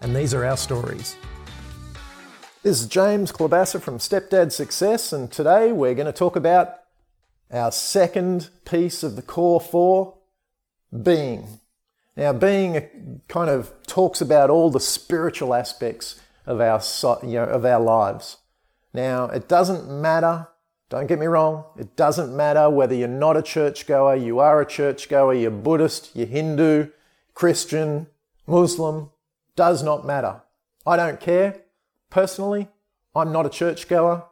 and these are our stories. This is James Klobassa from Stepdad Success, and today we're going to talk about our second piece of the core four being. Now, being uh, kind of talks about all the spiritual aspects of our, you know, of our lives. Now, it doesn't matter, don't get me wrong, it doesn't matter whether you're not a churchgoer, you are a churchgoer, you're Buddhist, you're Hindu, Christian, Muslim, does not matter. I don't care. Personally, I'm not a churchgoer.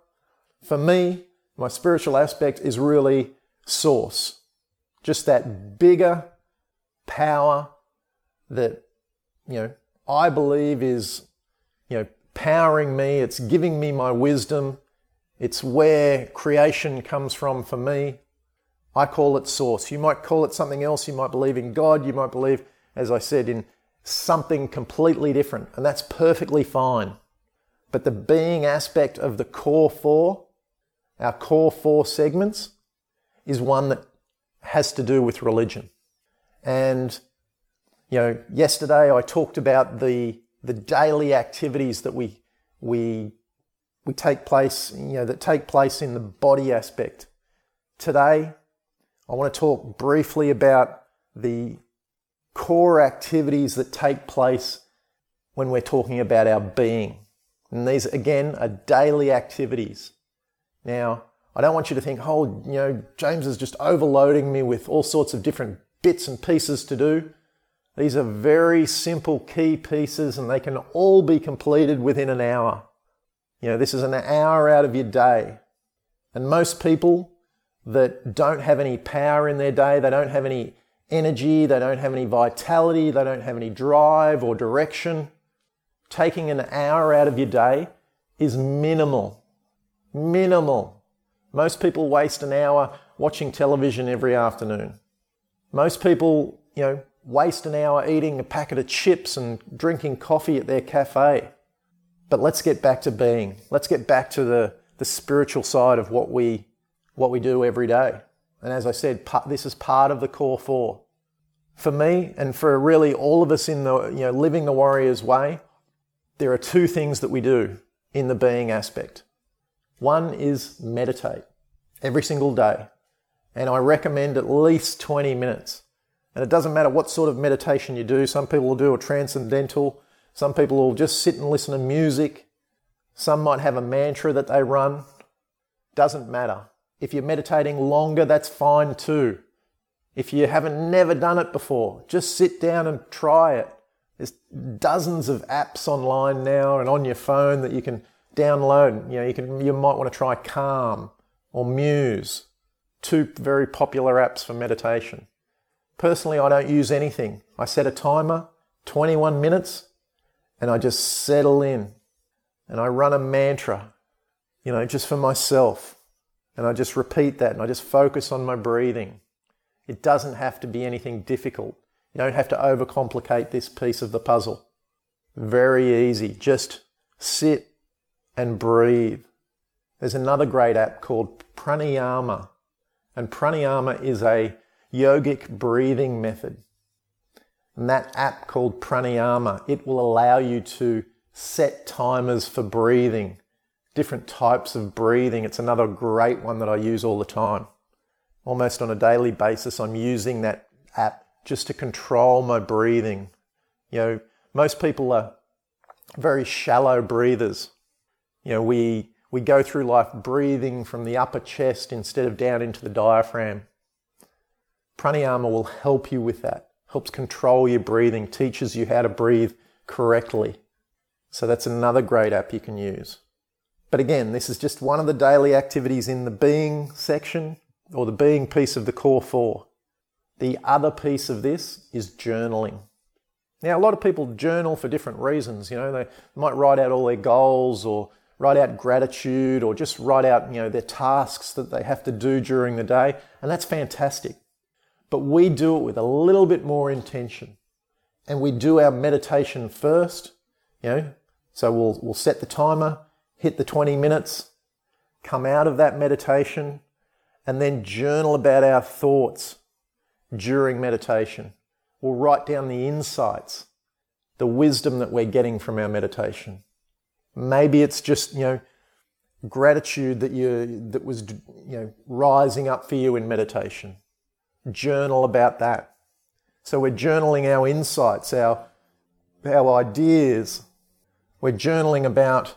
For me, my spiritual aspect is really source. Just that bigger power that, you know, I believe is, you know, powering me. It's giving me my wisdom. It's where creation comes from for me. I call it source. You might call it something else. You might believe in God. You might believe, as I said, in something completely different. And that's perfectly fine. But the being aspect of the core four, our core four segments, is one that has to do with religion. And, you know, yesterday I talked about the, the daily activities that we, we, we take place, you know, that take place in the body aspect. Today, I want to talk briefly about the core activities that take place when we're talking about our being. And these, again, are daily activities. Now, I don't want you to think, oh, you know, James is just overloading me with all sorts of different bits and pieces to do. These are very simple key pieces and they can all be completed within an hour. You know, this is an hour out of your day. And most people that don't have any power in their day, they don't have any energy, they don't have any vitality, they don't have any drive or direction. Taking an hour out of your day is minimal. Minimal. Most people waste an hour watching television every afternoon. Most people, you know, waste an hour eating a packet of chips and drinking coffee at their cafe. But let's get back to being. Let's get back to the, the spiritual side of what we, what we do every day. And as I said, this is part of the core four. For me, and for really all of us in the, you know, living the warrior's way, there are two things that we do in the being aspect. One is meditate every single day. And I recommend at least 20 minutes. And it doesn't matter what sort of meditation you do. Some people will do a transcendental. Some people will just sit and listen to music. Some might have a mantra that they run. Doesn't matter. If you're meditating longer, that's fine too. If you haven't never done it before, just sit down and try it. There's dozens of apps online now and on your phone that you can download. You know, you can, you might want to try Calm or Muse, two very popular apps for meditation. Personally, I don't use anything. I set a timer, 21 minutes, and I just settle in and I run a mantra, you know, just for myself. And I just repeat that and I just focus on my breathing. It doesn't have to be anything difficult. You don't have to overcomplicate this piece of the puzzle. Very easy. Just sit and breathe. There's another great app called Pranayama. And Pranayama is a yogic breathing method. And that app called Pranayama, it will allow you to set timers for breathing different types of breathing. It's another great one that I use all the time. Almost on a daily basis, I'm using that app just to control my breathing. You know, most people are very shallow breathers. You know, we, we go through life breathing from the upper chest instead of down into the diaphragm. Pranayama will help you with that, helps control your breathing, teaches you how to breathe correctly. So that's another great app you can use. But again, this is just one of the daily activities in the being section or the being piece of the core four. The other piece of this is journaling. Now, a lot of people journal for different reasons. You know, they might write out all their goals or write out gratitude or just write out, you know, their tasks that they have to do during the day. And that's fantastic. But we do it with a little bit more intention. And we do our meditation first, you know, so we'll, we'll set the timer, hit the 20 minutes, come out of that meditation, and then journal about our thoughts during meditation. We'll write down the insights, the wisdom that we're getting from our meditation. Maybe it's just, you know, gratitude that you, that was, you know, rising up for you in meditation. Journal about that. So we're journaling our insights, our, our ideas. We're journaling about,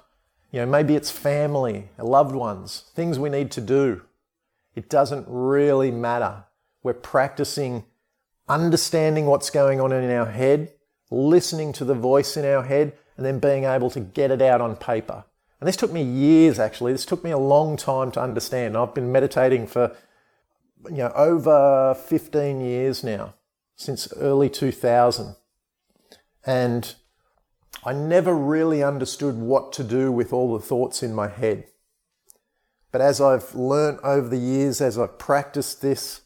you know, maybe it's family, loved ones, things we need to do. It doesn't really matter. We're practicing understanding what's going on in our head, listening to the voice in our head, and then being able to get it out on paper. And this took me years actually. This took me a long time to understand. I've been meditating for you know over 15 years now, since early 2000. And I never really understood what to do with all the thoughts in my head. But as I've learnt over the years, as I've practiced this,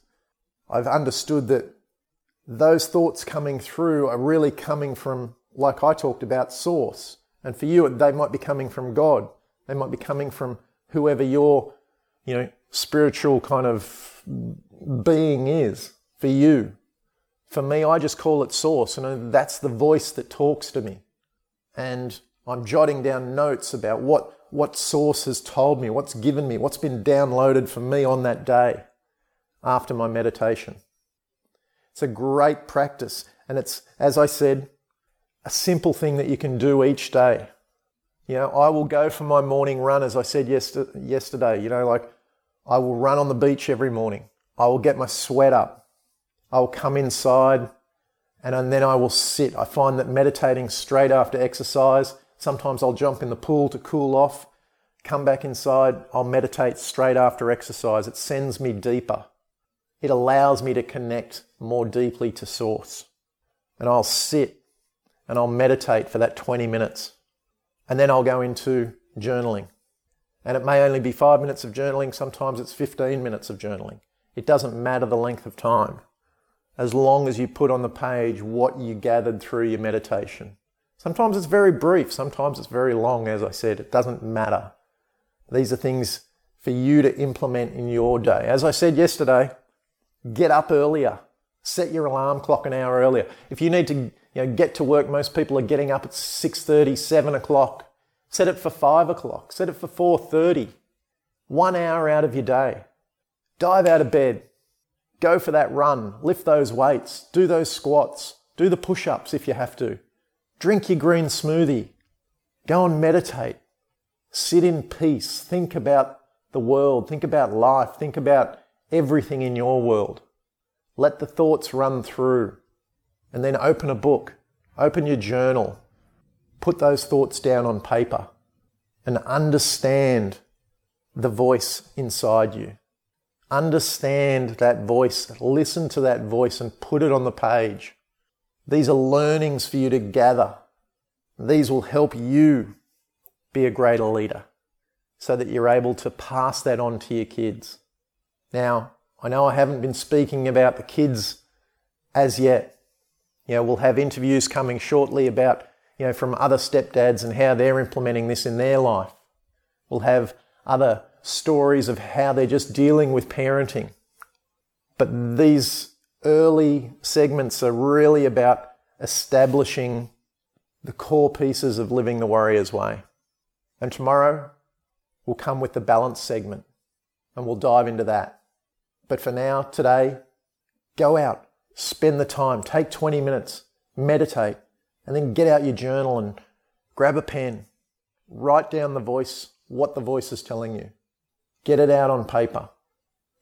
I've understood that those thoughts coming through are really coming from like I talked about, source. And for you, they might be coming from God. They might be coming from whoever your, you know, spiritual kind of being is for you. For me, I just call it source, and that's the voice that talks to me. And I'm jotting down notes about what, what source has told me, what's given me, what's been downloaded for me on that day after my meditation. It's a great practice. And it's, as I said, a simple thing that you can do each day. You know, I will go for my morning run, as I said yesterday. You know, like I will run on the beach every morning. I will get my sweat up. I will come inside and then I will sit. I find that meditating straight after exercise, sometimes I'll jump in the pool to cool off, come back inside, I'll meditate straight after exercise. It sends me deeper. It allows me to connect more deeply to source. And I'll sit and I'll meditate for that 20 minutes. And then I'll go into journaling. And it may only be five minutes of journaling, sometimes it's 15 minutes of journaling. It doesn't matter the length of time, as long as you put on the page what you gathered through your meditation. Sometimes it's very brief, sometimes it's very long, as I said. It doesn't matter. These are things for you to implement in your day. As I said yesterday, get up earlier. Set your alarm clock an hour earlier. If you need to you know, get to work, most people are getting up at 6.30, 7 o'clock. Set it for 5 o'clock. Set it for 4.30. One hour out of your day. Dive out of bed. Go for that run. Lift those weights. Do those squats. Do the push-ups if you have to. Drink your green smoothie. Go and meditate. Sit in peace. Think about the world. Think about life. Think about everything in your world. Let the thoughts run through. And then open a book, open your journal, put those thoughts down on paper and understand the voice inside you. Understand that voice, listen to that voice and put it on the page. These are learnings for you to gather. These will help you be a greater leader so that you're able to pass that on to your kids. Now, I know I haven't been speaking about the kids as yet. You know, we'll have interviews coming shortly about, you know, from other stepdads and how they're implementing this in their life. We'll have other stories of how they're just dealing with parenting. But these early segments are really about establishing the core pieces of living the warrior's way. And tomorrow we'll come with the balance segment and we'll dive into that. But for now, today, go out, spend the time, take 20 minutes, meditate, and then get out your journal and grab a pen. Write down the voice, what the voice is telling you. Get it out on paper.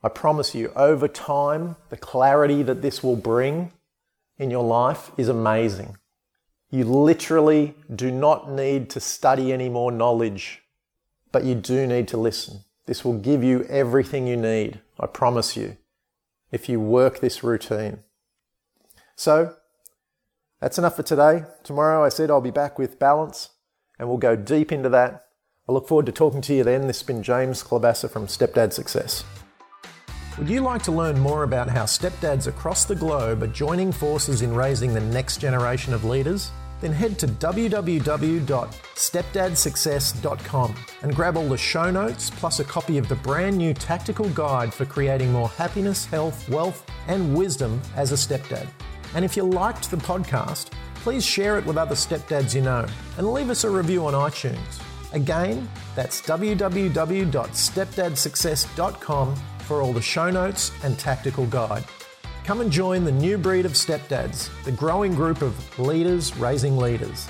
I promise you, over time, the clarity that this will bring in your life is amazing. You literally do not need to study any more knowledge, but you do need to listen. This will give you everything you need, I promise you, if you work this routine. So, That's enough for today. Tomorrow, I said I'll be back with balance and we'll go deep into that. I look forward to talking to you then. This has been James Klobassa from Stepdad Success. Would you like to learn more about how stepdads across the globe are joining forces in raising the next generation of leaders? Then head to www.stepdadsuccess.com and grab all the show notes plus a copy of the brand new tactical guide for creating more happiness, health, wealth, and wisdom as a stepdad. And if you liked the podcast, please share it with other stepdads you know and leave us a review on iTunes. Again, that's www.stepdadsuccess.com for all the show notes and tactical guide. Come and join the new breed of stepdads, the growing group of leaders raising leaders.